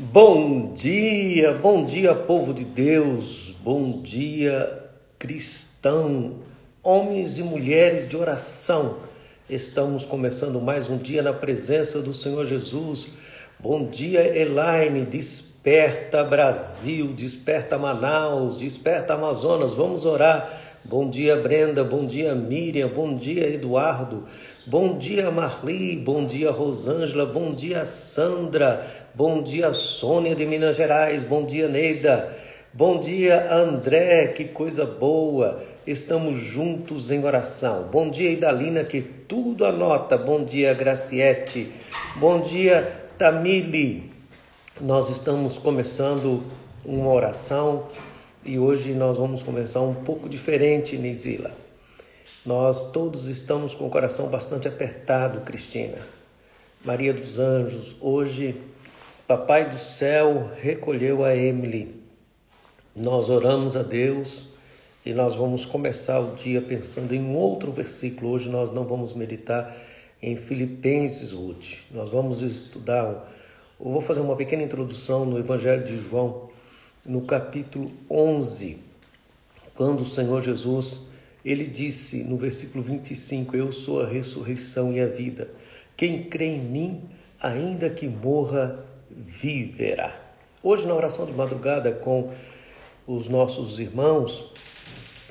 Bom dia, bom dia, povo de Deus, bom dia, cristão, homens e mulheres de oração. Estamos começando mais um dia na presença do Senhor Jesus. Bom dia, Elaine, desperta Brasil, desperta Manaus, desperta Amazonas, vamos orar. Bom dia, Brenda, bom dia, Miriam, bom dia, Eduardo, bom dia, Marli, bom dia, Rosângela, bom dia, Sandra. Bom dia, Sônia de Minas Gerais. Bom dia, Neida. Bom dia, André. Que coisa boa. Estamos juntos em oração. Bom dia, Idalina, que tudo anota. Bom dia, Graciete. Bom dia, Tamile. Nós estamos começando uma oração e hoje nós vamos começar um pouco diferente, Nizila. Nós todos estamos com o coração bastante apertado, Cristina. Maria dos Anjos, hoje Papai do céu recolheu a Emily. Nós oramos a Deus e nós vamos começar o dia pensando em um outro versículo. Hoje nós não vamos meditar em Filipenses, Ruth. Nós vamos estudar, eu vou fazer uma pequena introdução no Evangelho de João, no capítulo 11, quando o Senhor Jesus, ele disse no versículo 25: Eu sou a ressurreição e a vida. Quem crê em mim, ainda que morra, viverá. Hoje, na oração de madrugada com os nossos irmãos,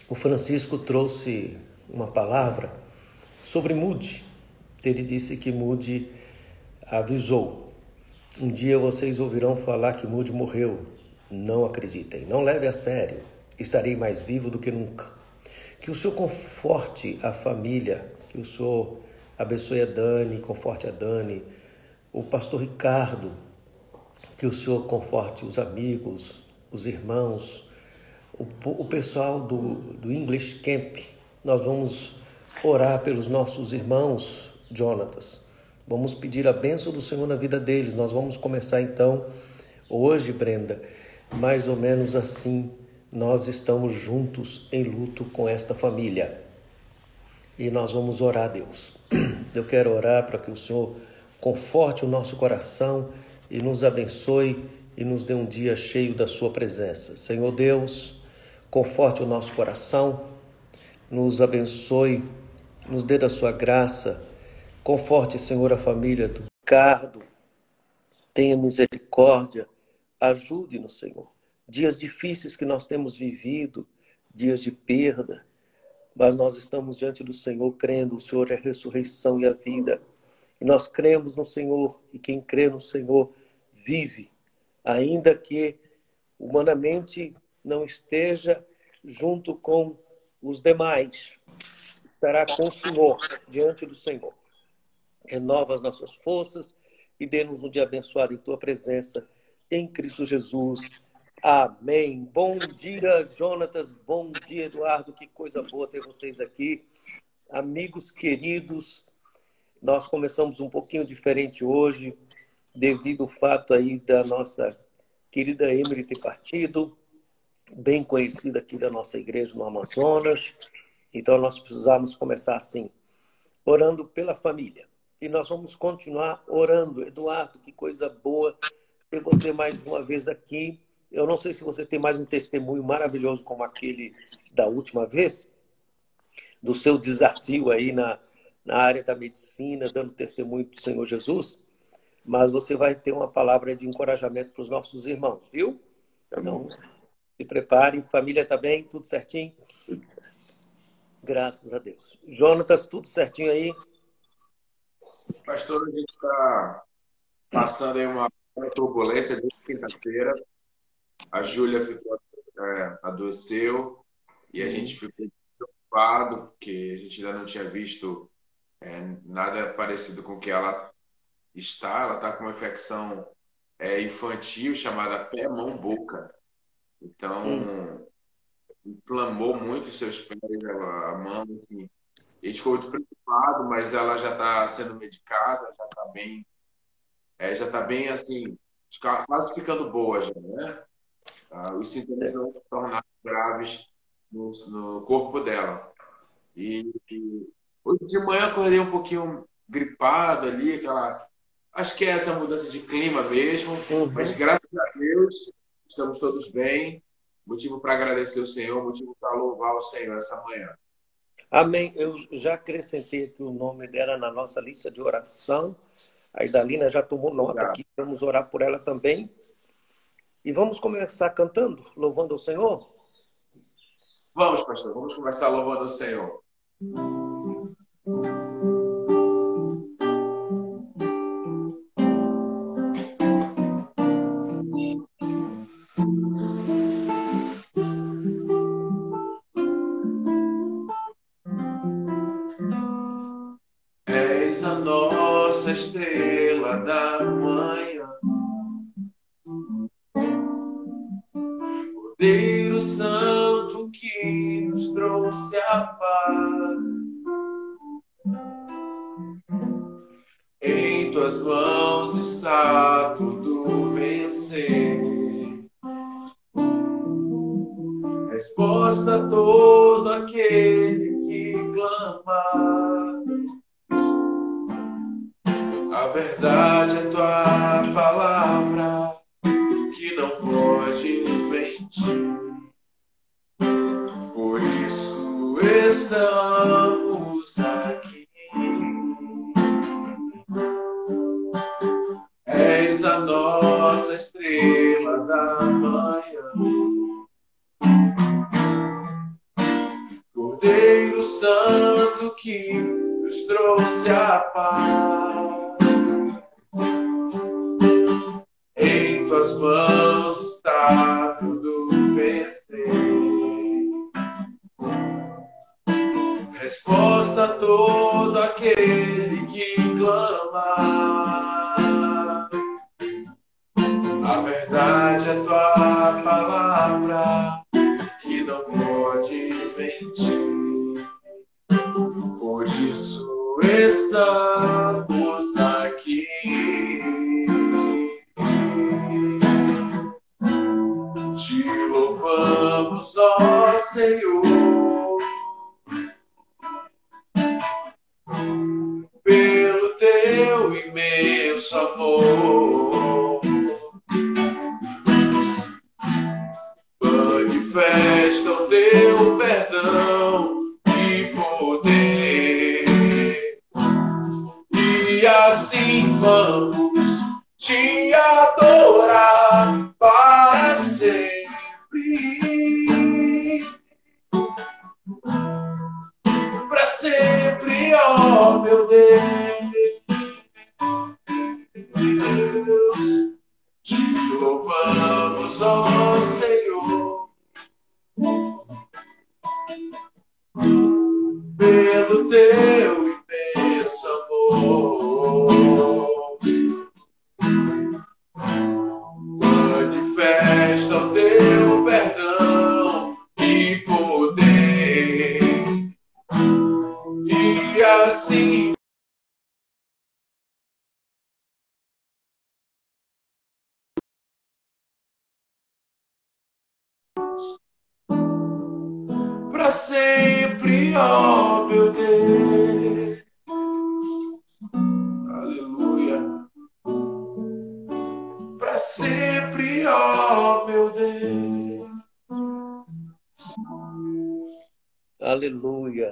o Francisco trouxe uma palavra sobre Mude. Ele disse que Mude avisou. Um dia vocês ouvirão falar que Mude morreu. Não acreditem, não leve a sério. Estarei mais vivo do que nunca. Que o Senhor conforte a família, que o Senhor abençoe a Dani, conforte a Dani, o pastor Ricardo, que o Senhor conforte os amigos, os irmãos, o, o pessoal do, do English Camp. Nós vamos orar pelos nossos irmãos, Jonatas. Vamos pedir a bênção do Senhor na vida deles. Nós vamos começar então hoje, Brenda, mais ou menos assim. Nós estamos juntos em luto com esta família. E nós vamos orar a Deus. Eu quero orar para que o Senhor conforte o nosso coração e nos abençoe e nos dê um dia cheio da Sua presença. Senhor Deus, conforte o nosso coração, nos abençoe, nos dê da Sua graça, conforte, Senhor, a família do Ricardo, tenha misericórdia, ajude-nos, Senhor. Dias difíceis que nós temos vivido, dias de perda, mas nós estamos diante do Senhor crendo, o Senhor é a ressurreição e a vida. E nós cremos no Senhor, e quem crê no Senhor vive, ainda que humanamente não esteja junto com os demais, estará com o Senhor, diante do Senhor. Renova as nossas forças e dê-nos um dia abençoado em tua presença, em Cristo Jesus. Amém. Bom dia, Jonatas. Bom dia, Eduardo. Que coisa boa ter vocês aqui. Amigos queridos, nós começamos um pouquinho diferente hoje, devido ao fato aí da nossa querida Emily ter partido, bem conhecida aqui da nossa igreja no Amazonas. Então nós precisamos começar assim, orando pela família. E nós vamos continuar orando. Eduardo, que coisa boa ter você mais uma vez aqui. Eu não sei se você tem mais um testemunho maravilhoso como aquele da última vez, do seu desafio aí na, na área da medicina, dando testemunho do Senhor Jesus, mas você vai ter uma palavra de encorajamento para os nossos irmãos, viu? Então, se prepare, família está bem, tudo certinho? Graças a Deus. Jonatas, tudo certinho aí? Pastor, a gente está passando aí uma turbulência desde quinta-feira. A Júlia ficou, é, adoeceu e a uhum. gente ficou preocupado, porque a gente ainda não tinha visto é, nada parecido com o que ela está. Ela está com uma infecção é, infantil chamada pé-mão-boca. Então, hum. inflamou muito seus pés, ela, a mão. A gente ficou muito preocupado, mas ela já está sendo medicada, já está bem, é, já está bem assim, quase ficando boa já, né? Ah, os sintomas vão se tornar graves no, no corpo dela. E, e Hoje de manhã acordei um pouquinho gripado ali, aquela. Acho que é essa mudança de clima mesmo, uhum. mas graças a Deus, estamos todos bem. Motivo para agradecer o Senhor, motivo para louvar o Senhor essa manhã. Amém. Eu já acrescentei aqui o nome dela na nossa lista de oração. A Idalina já tomou nota aqui. Vamos orar por ela também. E vamos começar cantando, louvando o Senhor? Vamos, pastor. Vamos começar louvando o Senhor. nos trouxe a paz. Em tuas mãos está tudo vencer. Resposta a todo aquele que clama. A verdade é tua palavra. da manhã. Cordeiro Santo que nos trouxe a paz. Em tuas mãos está tudo vencer. Resposta a todo aquele que clama. verdade, é tua palavra.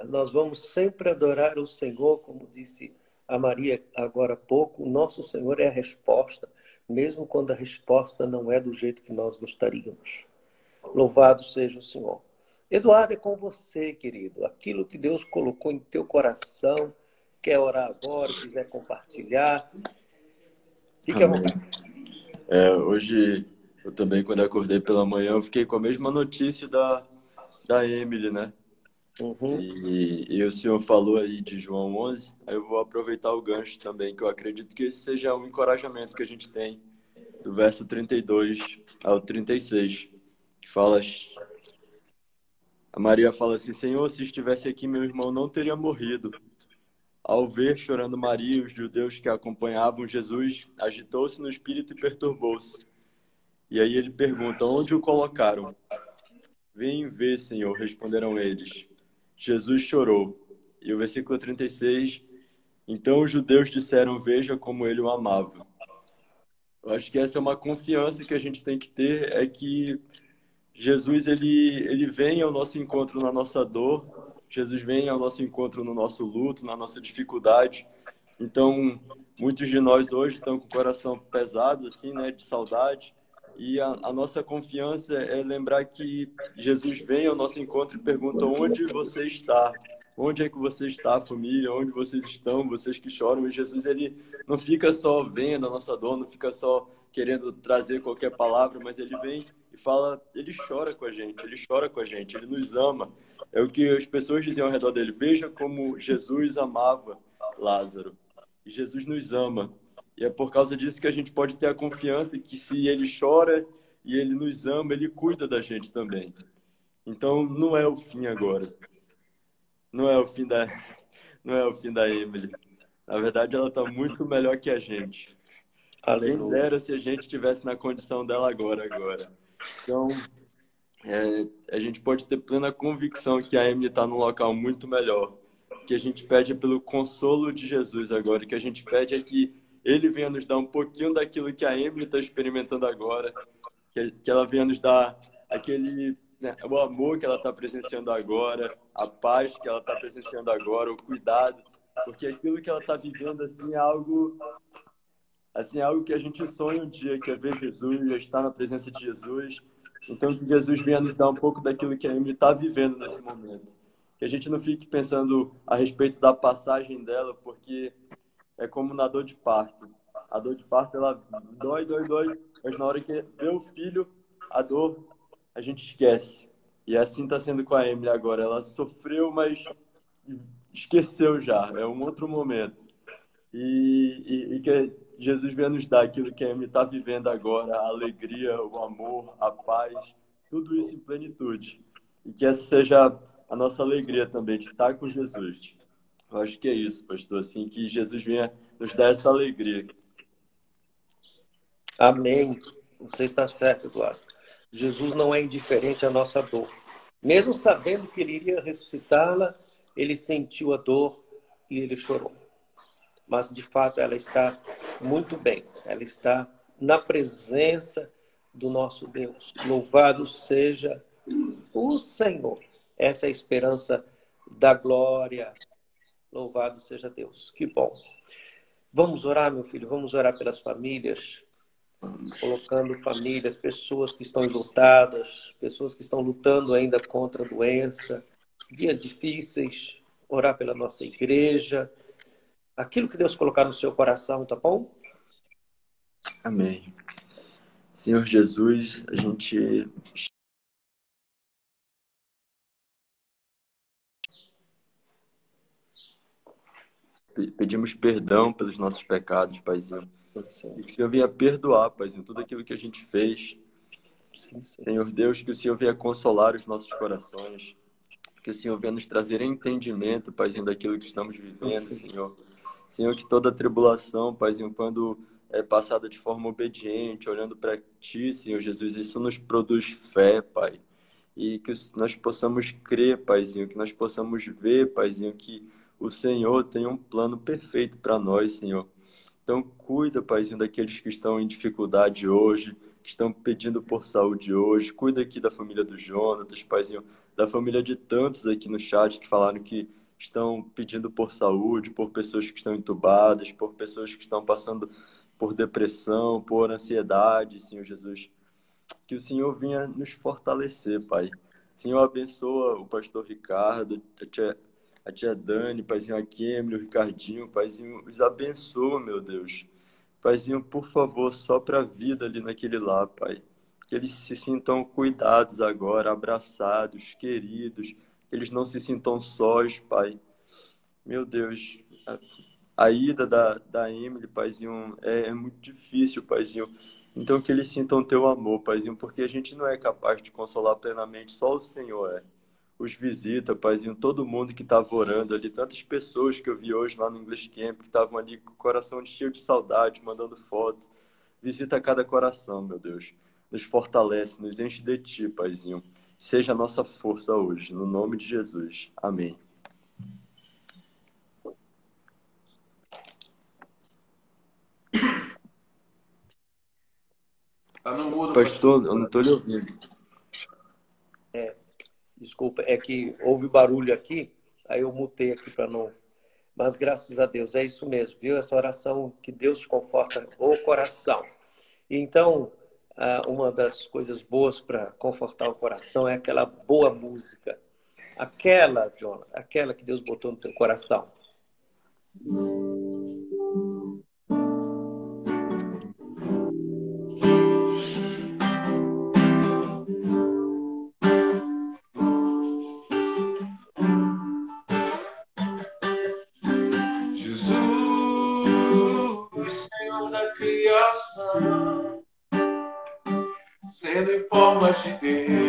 Nós vamos sempre adorar o Senhor, como disse a Maria agora há pouco, o nosso Senhor é a resposta, mesmo quando a resposta não é do jeito que nós gostaríamos. Louvado seja o Senhor. Eduardo, é com você, querido. Aquilo que Deus colocou em teu coração, quer orar agora, quiser compartilhar. Fique Amém. à vontade. É, hoje, eu também, quando acordei pela manhã, eu fiquei com a mesma notícia da, da Emily, né? Uhum. E, e, o senhor falou aí de João 11, aí eu vou aproveitar o gancho também, que eu acredito que esse seja um encorajamento que a gente tem, do verso 32 ao 36, que fala. A Maria fala assim: Senhor, se estivesse aqui, meu irmão não teria morrido. Ao ver chorando Maria, os judeus que acompanhavam Jesus, agitou-se no espírito e perturbou-se. E aí ele pergunta: Onde o colocaram? Vem ver, Senhor, responderam eles. Jesus chorou. E o versículo 36, então os judeus disseram: Veja como ele o amava. Eu acho que essa é uma confiança que a gente tem que ter, é que Jesus ele, ele vem ao nosso encontro na nossa dor, Jesus vem ao nosso encontro no nosso luto, na nossa dificuldade. Então, muitos de nós hoje estão com o coração pesado, assim, né, de saudade. E a, a, nossa confiança é lembrar que Jesus vem ao nosso encontro e pergunta onde você está, onde é que você está, família, onde vocês estão, vocês que choram. E Jesus ele não fica só vendo a nossa dor, não fica só querendo trazer qualquer palavra, mas ele vem e fala, ele chora com a gente, ele chora com a gente, ele nos ama. É o que as pessoas diziam ao redor dele. Veja como Jesus amava Lázaro. E Jesus nos ama. E é por causa disso que a gente pode ter a confiança que se ele chora e ele nos ama, ele cuida da gente também. Então não é o fim agora. Não é o fim da não é o fim da Emily. Na verdade, ela está muito melhor que a gente. Além Quem dera se a gente estivesse na condição dela agora, agora. Então, é, a gente pode ter plena convicção que a Emily está num local muito melhor. Que a gente pede pelo consolo de Jesus agora. O que a gente pede é que ele venha nos dar um pouquinho daquilo que a Emily está experimentando agora, que, que ela venha nos dar aquele né, o amor que ela está presenciando agora, a paz que ela está presenciando agora, o cuidado, porque aquilo que ela está vivendo assim é algo assim é algo que a gente sonha um dia, que é ver Jesus, estar na presença de Jesus. Então que Jesus venha nos dar um pouco daquilo que a Emily está vivendo nesse momento. Que a gente não fique pensando a respeito da passagem dela, porque é como na dor de parto. A dor de parto, ela dói, dói, dói, mas na hora que vê o filho, a dor, a gente esquece. E assim está sendo com a Emily agora. Ela sofreu, mas esqueceu já. É um outro momento. E, e, e que Jesus venha nos dar aquilo que a Emily está vivendo agora, a alegria, o amor, a paz, tudo isso em plenitude. E que essa seja a nossa alegria também, de estar com Jesus. Eu acho que é isso, pastor, assim, que Jesus venha nos dar essa alegria. Amém. Você está certo, Eduardo. Jesus não é indiferente à nossa dor. Mesmo sabendo que ele iria ressuscitá-la, ele sentiu a dor e ele chorou. Mas, de fato, ela está muito bem. Ela está na presença do nosso Deus. Louvado seja o Senhor. Essa é a esperança da glória Louvado seja Deus. Que bom. Vamos orar, meu filho, vamos orar pelas famílias, colocando famílias, pessoas que estão lutadas, pessoas que estão lutando ainda contra a doença, dias difíceis, orar pela nossa igreja, aquilo que Deus colocar no seu coração, tá bom? Amém. Senhor Jesus, a gente pedimos perdão pelos nossos pecados, Paizinho. E que o Senhor venha perdoar, Paizinho, tudo aquilo que a gente fez. Sim, Senhor Deus, que o Senhor venha consolar os nossos corações. Que o Senhor venha nos trazer entendimento, Paizinho, daquilo que estamos vivendo, Sim. Senhor. Senhor, que toda tribulação, Paizinho, quando é passada de forma obediente, olhando para Ti, Senhor Jesus, isso nos produz fé, Pai. E que nós possamos crer, Paizinho, que nós possamos ver, Paizinho, que o Senhor tem um plano perfeito para nós, Senhor. Então, cuida, Paizinho, daqueles que estão em dificuldade hoje, que estão pedindo por saúde hoje. Cuida aqui da família do Jonatas, Paizinho, da família de tantos aqui no chat que falaram que estão pedindo por saúde, por pessoas que estão entubadas, por pessoas que estão passando por depressão, por ansiedade, Senhor Jesus. Que o Senhor venha nos fortalecer, Pai. Senhor, abençoa o pastor Ricardo, a tia Dani, paizinho a Kemily, o Ricardinho, paizinho, os abençoa, meu Deus. Paizinho, por favor, só para a vida ali naquele lá, pai. Que eles se sintam cuidados agora, abraçados, queridos, que eles não se sintam sós, pai. Meu Deus, a, a ida da, da Emily, paizinho, é, é muito difícil, paizinho. Então que eles sintam teu amor, paizinho, porque a gente não é capaz de consolar plenamente, só o Senhor é os visita, paizinho, todo mundo que estava orando ali, tantas pessoas que eu vi hoje lá no English Camp, que estavam ali com o coração cheio de saudade, mandando foto. Visita cada coração, meu Deus. Nos fortalece, nos enche de ti, paizinho. Seja a nossa força hoje, no nome de Jesus. Amém. Tá no mudo, pastor, pastor, eu não estou lhe ouvindo. Desculpa, é que houve barulho aqui, aí eu mutei aqui para não. Mas graças a Deus, é isso mesmo, viu? Essa oração que Deus conforta o coração. Então, ah, uma das coisas boas para confortar o coração é aquela boa música. Aquela, Jonathan, aquela que Deus botou no teu coração. almas de Deus.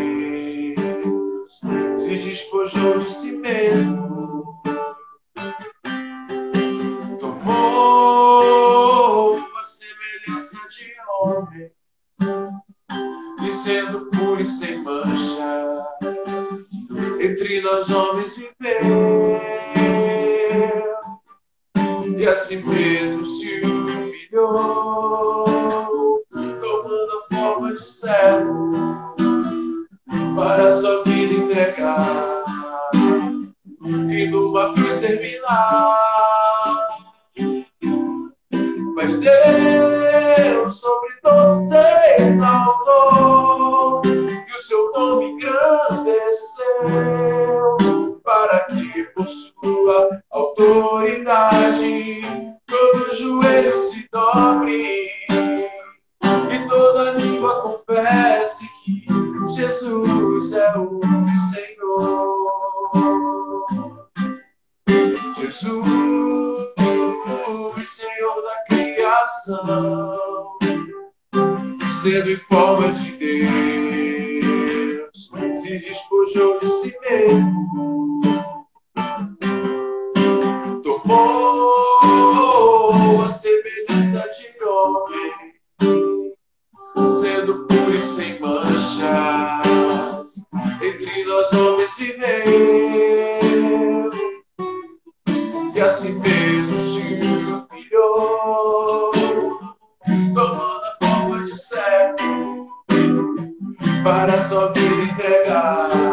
para só vir entregar.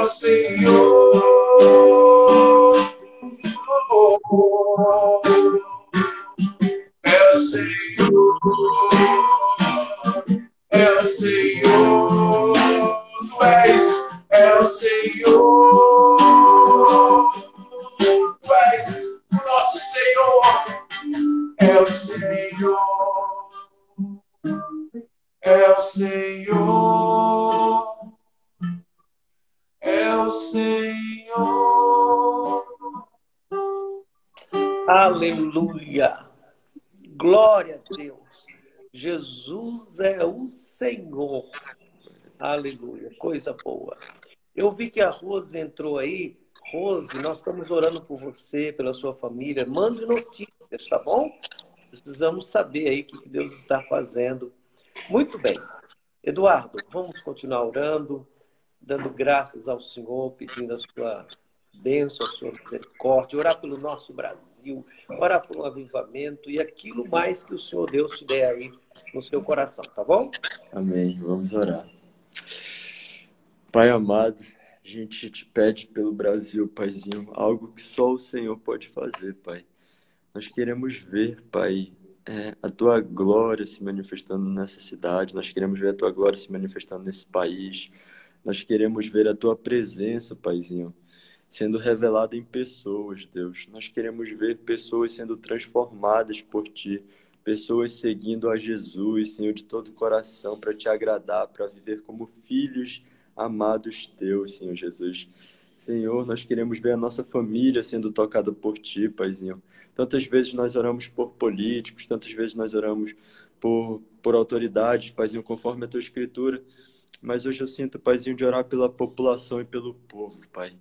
ao Senhor. Senhor. Aleluia, coisa boa. Eu vi que a Rose entrou aí. Rose, nós estamos orando por você, pela sua família. Mande notícias, tá bom? Precisamos saber aí o que Deus está fazendo. Muito bem. Eduardo, vamos continuar orando, dando graças ao Senhor, pedindo a sua bênção, a sua misericórdia, orar pelo nosso Brasil, orar por um avivamento e aquilo mais que o Senhor Deus te der aí no seu coração, tá bom? Amém. Vamos orar. Pai amado, a gente te pede pelo Brasil, Paizinho, algo que só o Senhor pode fazer, Pai. Nós queremos ver, Pai, é, a tua glória se manifestando nessa cidade, nós queremos ver a tua glória se manifestando nesse país, nós queremos ver a tua presença, Paizinho sendo revelada em pessoas, Deus. Nós queremos ver pessoas sendo transformadas por ti, pessoas seguindo a Jesus, Senhor, de todo o coração, para te agradar, para viver como filhos amados teus, Senhor Jesus. Senhor, nós queremos ver a nossa família sendo tocada por Ti, Paizinho. Tantas vezes nós oramos por políticos, tantas vezes nós oramos por, por autoridades, Paizinho, conforme a Tua Escritura. Mas hoje eu sinto, Paizinho, de orar pela população e pelo povo, Pai.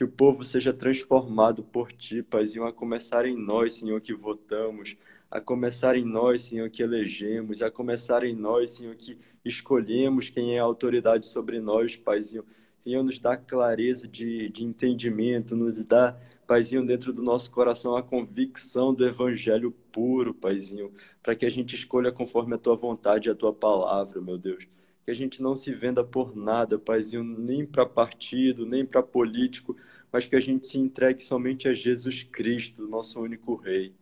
Que o povo seja transformado por Ti, Paizinho, a começar em nós, Senhor, que votamos, a começar em nós, Senhor, que elegemos, a começar em nós, Senhor, que escolhemos quem é a autoridade sobre nós, Paizinho. Senhor, nos dá clareza de, de entendimento, nos dá, Paizinho, dentro do nosso coração a convicção do Evangelho puro, Paizinho, para que a gente escolha conforme a Tua vontade e a Tua palavra, meu Deus. Que a gente não se venda por nada, Paizinho, nem para partido, nem para político, mas que a gente se entregue somente a Jesus Cristo, nosso único Rei.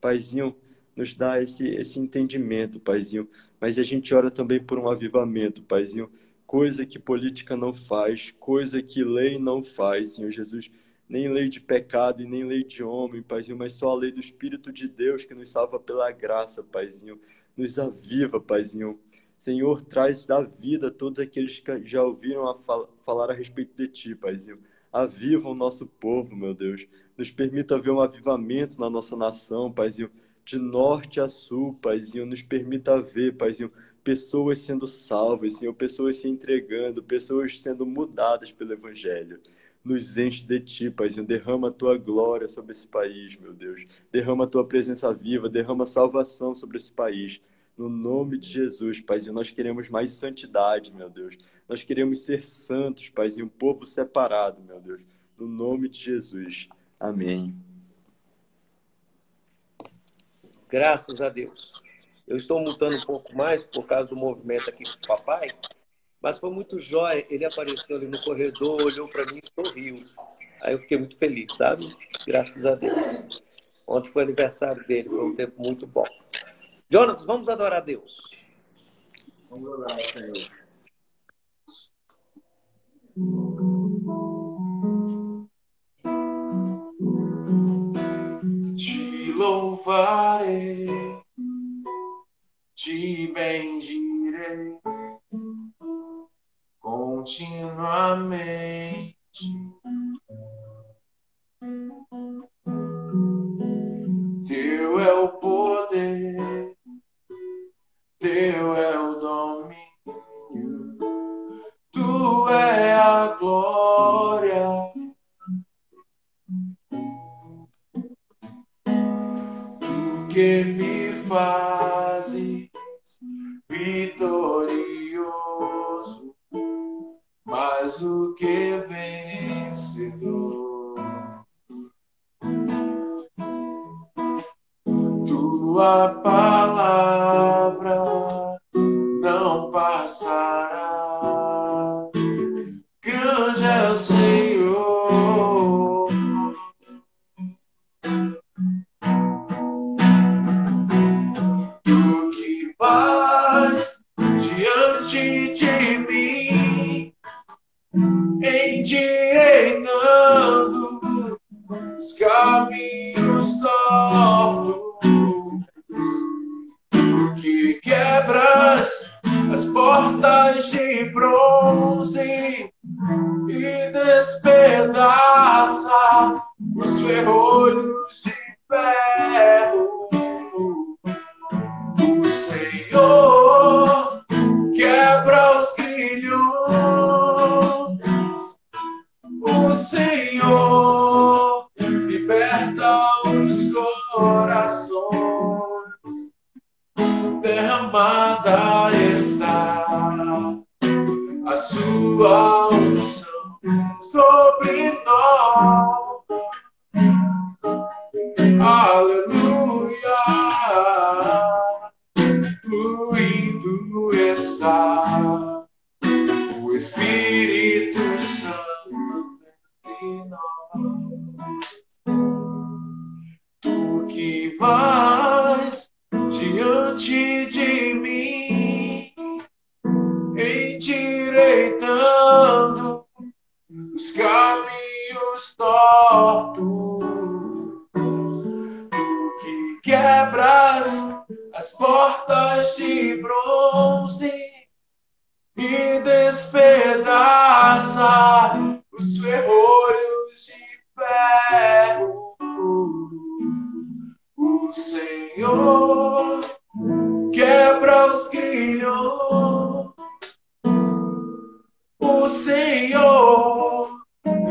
Paizinho, nos dá esse, esse entendimento, Paizinho. Mas a gente ora também por um avivamento, Paizinho. Coisa que política não faz, coisa que lei não faz, Senhor Jesus. Nem lei de pecado e nem lei de homem, Paizinho, mas só a lei do Espírito de Deus que nos salva pela graça, Paizinho. Nos aviva, Paizinho. Senhor, traz da vida todos aqueles que já ouviram a fal falar a respeito de Ti, Paizinho. Aviva o nosso povo, meu Deus. Nos permita ver um avivamento na nossa nação, Paizinho de norte a sul, Paizinho, nos permita ver, Paizinho, pessoas sendo salvas, Senhor, pessoas se entregando, pessoas sendo mudadas pelo Evangelho. Nos enche de Ti, Paizinho, derrama a Tua glória sobre esse país, meu Deus. Derrama a Tua presença viva, derrama salvação sobre esse país. No nome de Jesus, Paizinho, nós queremos mais santidade, meu Deus. Nós queremos ser santos, Paizinho, um povo separado, meu Deus. No nome de Jesus. Amém. Graças a Deus. Eu estou mutando um pouco mais por causa do movimento aqui com o papai, mas foi muito jóia. Ele apareceu ali no corredor, olhou para mim e sorriu. Aí eu fiquei muito feliz, sabe? Graças a Deus. Ontem foi aniversário dele, foi um tempo muito bom. Jonas, vamos adorar a Deus. Vamos adorar, Senhor. louvarei, te bendirei continuamente. Teu é o poder, teu é o domínio, tu é a glória. que me fazes vitorioso, mais do que corações. Derramada está a sua unção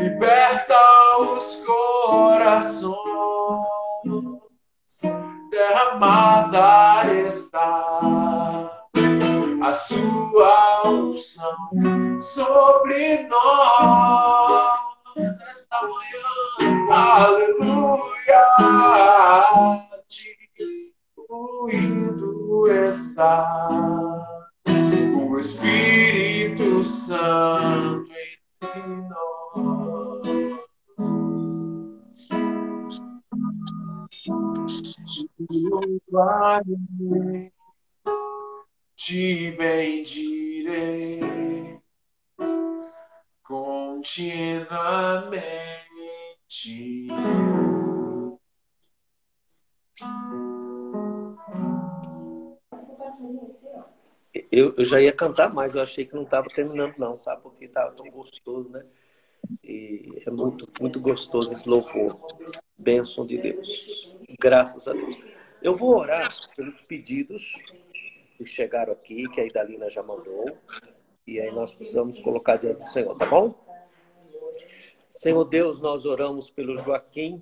liberta os corações. Derramada está a sua unção sobre nós esta manhã. Aleluia! Diluído está o Espírito Santo te bendirei continuamente. Eu, eu já ia cantar mais, eu achei que não estava terminando, não, sabe? Porque estava tão gostoso, né? E é muito, muito gostoso esse louvor. Bênção de Deus. Graças a Deus. Eu vou orar pelos pedidos que chegaram aqui, que a Idalina já mandou. E aí nós precisamos colocar diante do Senhor, tá bom? Senhor Deus, nós oramos pelo Joaquim,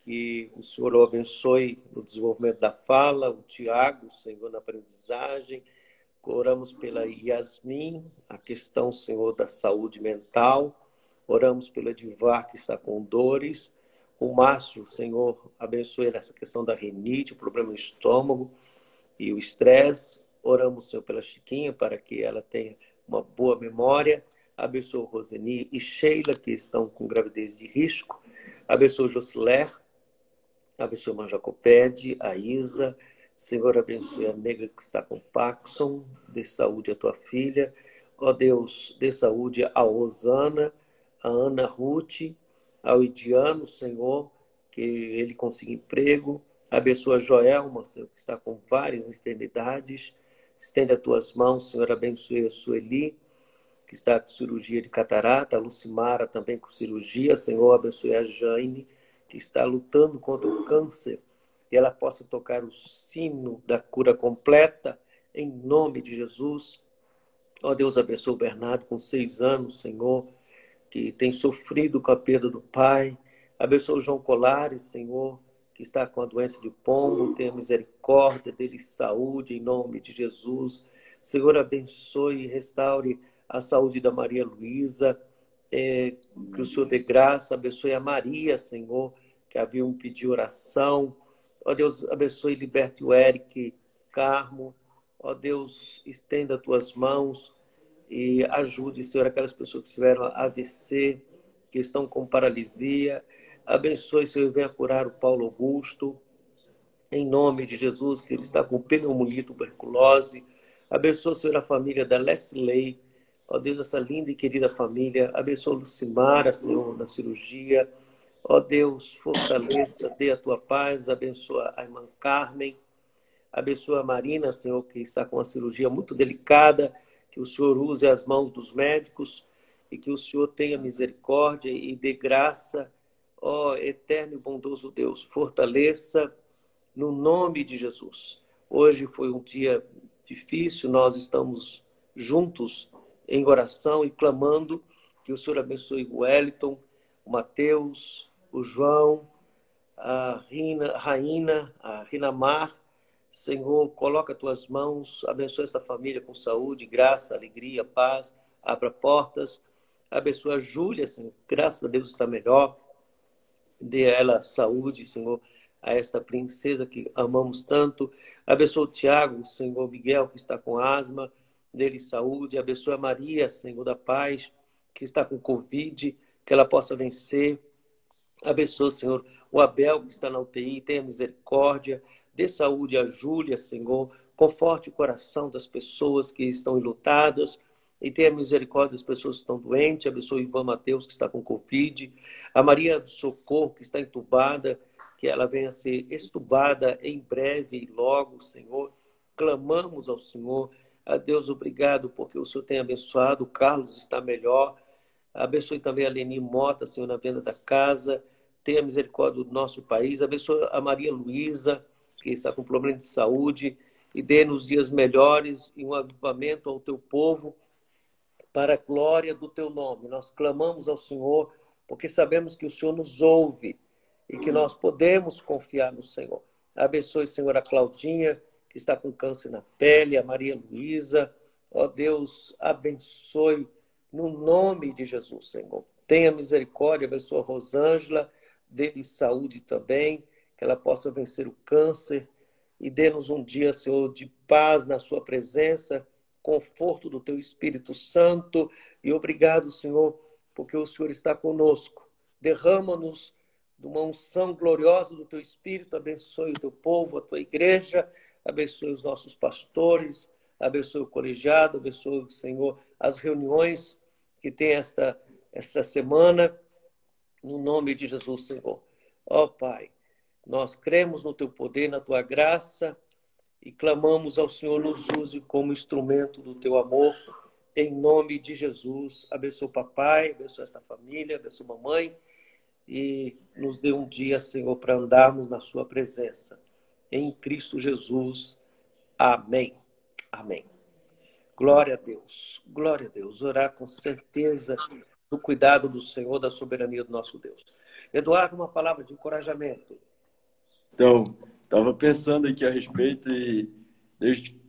que o Senhor o abençoe no desenvolvimento da fala, o Tiago, Senhor, na aprendizagem. Oramos pela Yasmin, a questão, Senhor, da saúde mental. Oramos pelo Edivar, que está com dores. O Márcio, Senhor, abençoe essa questão da renite, o problema no estômago e o estresse. Oramos, Senhor, pela Chiquinha, para que ela tenha uma boa memória. Abençoe Roseni e Sheila, que estão com gravidez de risco. Abençoe Josiler. Abençoe Manjacopede, a Isa. Senhor, abençoe a nega que está com Paxson. Dê saúde à tua filha. Ó Deus, dê saúde a Rosana, a Ana Ruth, ao Idiano, Senhor, que ele consiga emprego. Abençoa Joelma, Senhor, que está com várias enfermidades. Estende as tuas mãos, Senhor, abençoe a Sueli, que está com cirurgia de catarata, a Lucimara também com cirurgia. Senhor, abençoe a Jane, que está lutando contra o câncer. Que ela possa tocar o sino da cura completa, em nome de Jesus. Ó Deus, abençoe o Bernardo com seis anos, Senhor, que tem sofrido com a perda do pai. Abençoe o João Colares, Senhor, que está com a doença de pombo, tenha misericórdia dele, saúde, em nome de Jesus. Senhor, abençoe e restaure a saúde da Maria Luísa, é, que o Senhor dê graça, abençoe a Maria, Senhor, que havia um pedido de oração. Ó Deus, abençoe e liberte o Eric Carmo. Ó Deus, estenda as tuas mãos e ajude, Senhor, aquelas pessoas que tiveram AVC, que estão com paralisia. Abençoe, Senhor, e venha curar o Paulo Augusto. Em nome de Jesus, que ele está com pneumonia, tuberculose. Abençoe, Senhor, a família da Leslie. Ó Deus, essa linda e querida família. Abençoe Lucimara, Senhor, na cirurgia. Ó Deus, fortaleça, dê a tua paz. Abençoa a irmã Carmen. Abençoa a Marina, Senhor, que está com uma cirurgia muito delicada. Que o Senhor use as mãos dos médicos e que o Senhor tenha misericórdia e dê graça Ó eterno e bondoso Deus, fortaleça no nome de Jesus. Hoje foi um dia difícil, nós estamos juntos em oração e clamando que o Senhor abençoe o Wellington, o Mateus, o João, a Rina, a Raina, a Rinamar. Senhor, coloca tuas mãos, abençoa essa família com saúde, graça, alegria, paz, abra portas. Abençoa a Júlia, Senhor, graças a Deus está melhor. Dê a ela saúde, Senhor, a esta princesa que amamos tanto. Abençoa o Tiago, Senhor Miguel, que está com asma. Dele saúde. Abençoa a Maria, Senhor da paz, que está com Covid, que ela possa vencer. Abençoa, Senhor, o Abel que está na UTI, tenha misericórdia, dê saúde a Júlia, Senhor, conforte o coração das pessoas que estão enlutadas e tenha misericórdia das pessoas que estão doentes, abençoe o Ivan Mateus que está com Covid, a Maria do Socorro que está entubada, que ela venha a ser estubada em breve e logo, Senhor. Clamamos ao Senhor. A Deus, obrigado, porque o Senhor tem abençoado. O Carlos está melhor. Abençoe também a Leni Mota, Senhor, na venda da casa. Tenha misericórdia do nosso país. Abençoe a Maria Luísa, que está com problema de saúde. E dê-nos dias melhores e um avivamento ao teu povo para a glória do teu nome. Nós clamamos ao Senhor, porque sabemos que o Senhor nos ouve e que nós podemos confiar no Senhor. Abençoe, Senhor, a Claudinha, que está com câncer na pele, a Maria Luísa. Ó Deus, abençoe no nome de Jesus, Senhor. Tenha misericórdia, abençoe a Rosângela, dê-lhe saúde também, que ela possa vencer o câncer e dê-nos um dia, Senhor, de paz na sua presença, conforto do teu Espírito Santo. E obrigado, Senhor, porque o Senhor está conosco. Derrama-nos de uma unção gloriosa do teu Espírito, abençoe o teu povo, a tua igreja, abençoe os nossos pastores, abençoe o colegiado, abençoe, Senhor, as reuniões que tem esta, esta semana, no nome de Jesus, Senhor. Ó oh, Pai, nós cremos no teu poder, na tua graça e clamamos ao Senhor nos use como instrumento do teu amor, em nome de Jesus. Abençoe o papai, abençoe essa família, abençoe a mamãe e nos dê um dia, Senhor, para andarmos na Sua presença. Em Cristo Jesus. Amém. Amém. Glória a Deus. Glória a Deus. Orar com certeza do cuidado do Senhor, da soberania do nosso Deus. Eduardo, uma palavra de encorajamento. Então, estava pensando aqui a respeito e desde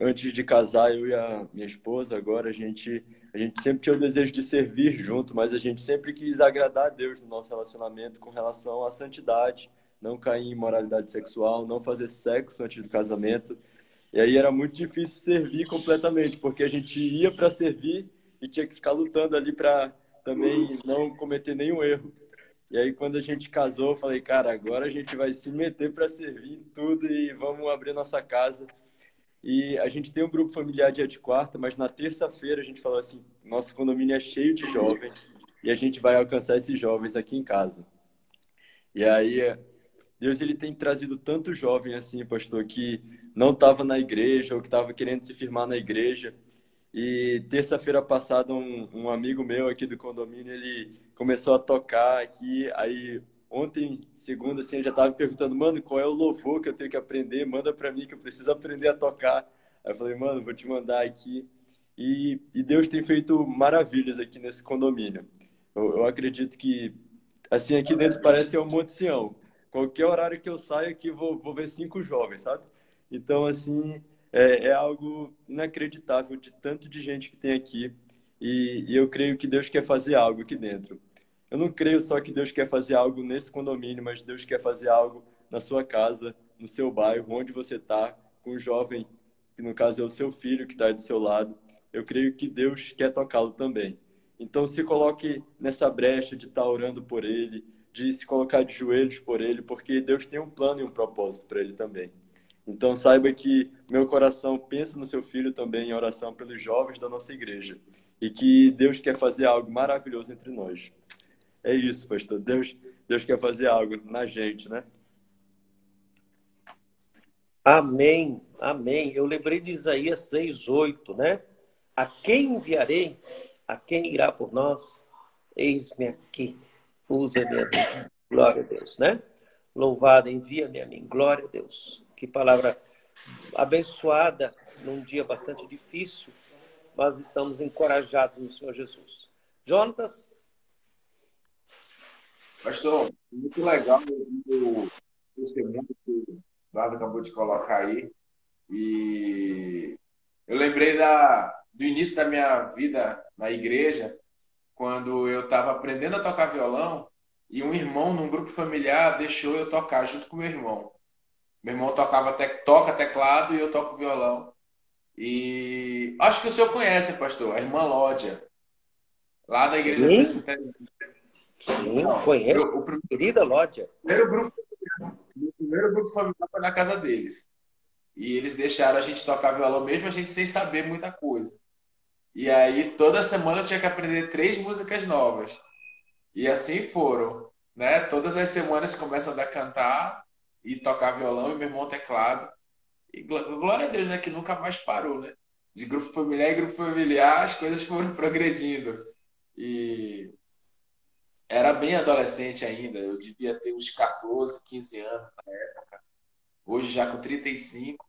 antes de casar, eu e a minha esposa, agora a gente a gente sempre tinha o desejo de servir junto, mas a gente sempre quis agradar a Deus no nosso relacionamento com relação à santidade, não cair em imoralidade sexual, não fazer sexo antes do casamento. E aí era muito difícil servir completamente, porque a gente ia para servir e tinha que ficar lutando ali para também não cometer nenhum erro. E aí quando a gente casou, eu falei, cara, agora a gente vai se meter para servir em tudo e vamos abrir nossa casa e a gente tem um grupo familiar dia de quarta, mas na terça-feira a gente falou assim: nosso condomínio é cheio de jovens e a gente vai alcançar esses jovens aqui em casa. E aí, Deus ele tem trazido tanto jovem assim, pastor, que não estava na igreja ou que estava querendo se firmar na igreja. E terça-feira passada, um, um amigo meu aqui do condomínio, ele começou a tocar aqui, aí Ontem, segunda, assim, eu já estava me perguntando, mano, qual é o louvor que eu tenho que aprender? Manda para mim que eu preciso aprender a tocar. Aí eu falei, mano, vou te mandar aqui. E, e Deus tem feito maravilhas aqui nesse condomínio. Eu, eu, acredito que, assim, aqui dentro parece um Monte Sião. Qualquer horário que eu saio aqui, vou, vou ver cinco jovens, sabe? Então, assim, é, é algo inacreditável de tanto de gente que tem aqui. E, e eu creio que Deus quer fazer algo aqui dentro. Eu não creio só que Deus quer fazer algo nesse condomínio, mas Deus quer fazer algo na sua casa, no seu bairro, onde você está, com o jovem, que no caso é o seu filho que está do seu lado. Eu creio que Deus quer tocá-lo também. Então se coloque nessa brecha de estar tá orando por ele, de se colocar de joelhos por ele, porque Deus tem um plano e um propósito para ele também. Então saiba que meu coração pensa no seu filho também em oração pelos jovens da nossa igreja e que Deus quer fazer algo maravilhoso entre nós. É isso, pastor. Deus, Deus quer fazer algo na gente, né? Amém, amém. Eu lembrei de Isaías 6,8, né? A quem enviarei? A quem irá por nós? Eis-me aqui. Usa-me a. Glória a Deus, né? Louvado, envia-me a mim. Glória a Deus. Que palavra abençoada num dia bastante difícil, mas estamos encorajados no Senhor Jesus. Jonatas, Pastor, muito legal o testemunho que o Eduardo acabou de colocar aí. E eu lembrei da, do início da minha vida na igreja, quando eu estava aprendendo a tocar violão e um irmão num grupo familiar deixou eu tocar junto com meu irmão. Meu irmão tocava te, toca teclado e eu toco violão. E acho que o senhor conhece, pastor, a irmã Lódia, lá da igreja presbiteriana. Sim, conheço. O, o, Querida Lódia. Primeiro grupo, o primeiro grupo familiar foi na casa deles. E eles deixaram a gente tocar violão, mesmo a gente sem saber muita coisa. E aí, toda semana eu tinha que aprender três músicas novas. E assim foram. Né? Todas as semanas começam a cantar e tocar violão e meu irmão teclado. E glória a Deus, né? Que nunca mais parou, né? De grupo familiar em grupo familiar, as coisas foram progredindo. E era bem adolescente ainda. Eu devia ter uns 14, 15 anos na época. Hoje, já com 35,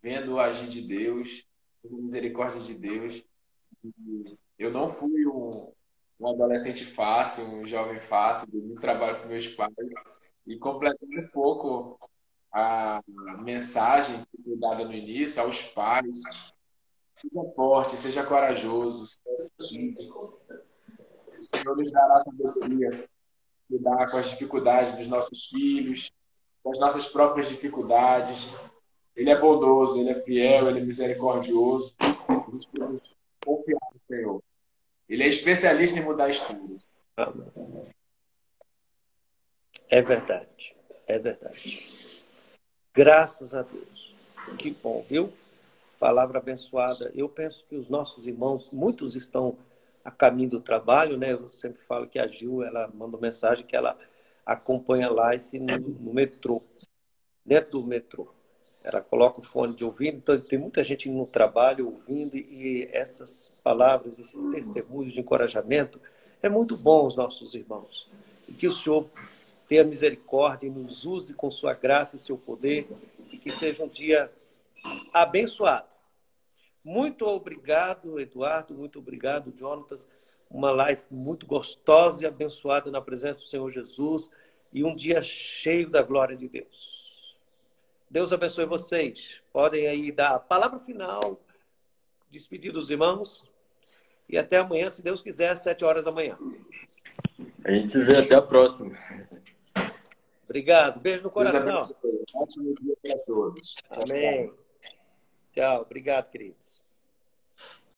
vendo o agir de Deus, a misericórdia de Deus. Eu não fui um, um adolescente fácil, um jovem fácil, de muito trabalho com meus pais. E completando um pouco a mensagem que foi dada no início aos pais. Seja forte, seja corajoso, seja o Senhor nos dará sabedoria lidar com as dificuldades dos nossos filhos, com as nossas próprias dificuldades. Ele é bondoso, ele é fiel, ele é misericordioso. Confiar no Senhor. Ele é especialista em mudar histórias. É verdade. É verdade. Graças a Deus. Que bom, viu? Palavra abençoada. Eu penso que os nossos irmãos, muitos estão a caminho do trabalho, né? Eu sempre falo que a Gil, ela manda mensagem que ela acompanha live no, no metrô, dentro do metrô. Ela coloca o fone de ouvido, então tem muita gente no trabalho ouvindo e essas palavras, esses testemunhos de encorajamento, é muito bom os nossos irmãos. E que o Senhor tenha misericórdia e nos use com sua graça e seu poder e que seja um dia abençoado muito obrigado, Eduardo. Muito obrigado, Jonatas. Uma live muito gostosa e abençoada na presença do Senhor Jesus e um dia cheio da glória de Deus. Deus abençoe vocês. Podem aí dar a palavra final, despedir dos irmãos e até amanhã, se Deus quiser, às sete horas da manhã. A gente se vê até a próxima. Obrigado. Beijo no coração. Ótimo dia para todos. Amém. Tchau. Obrigado, queridos.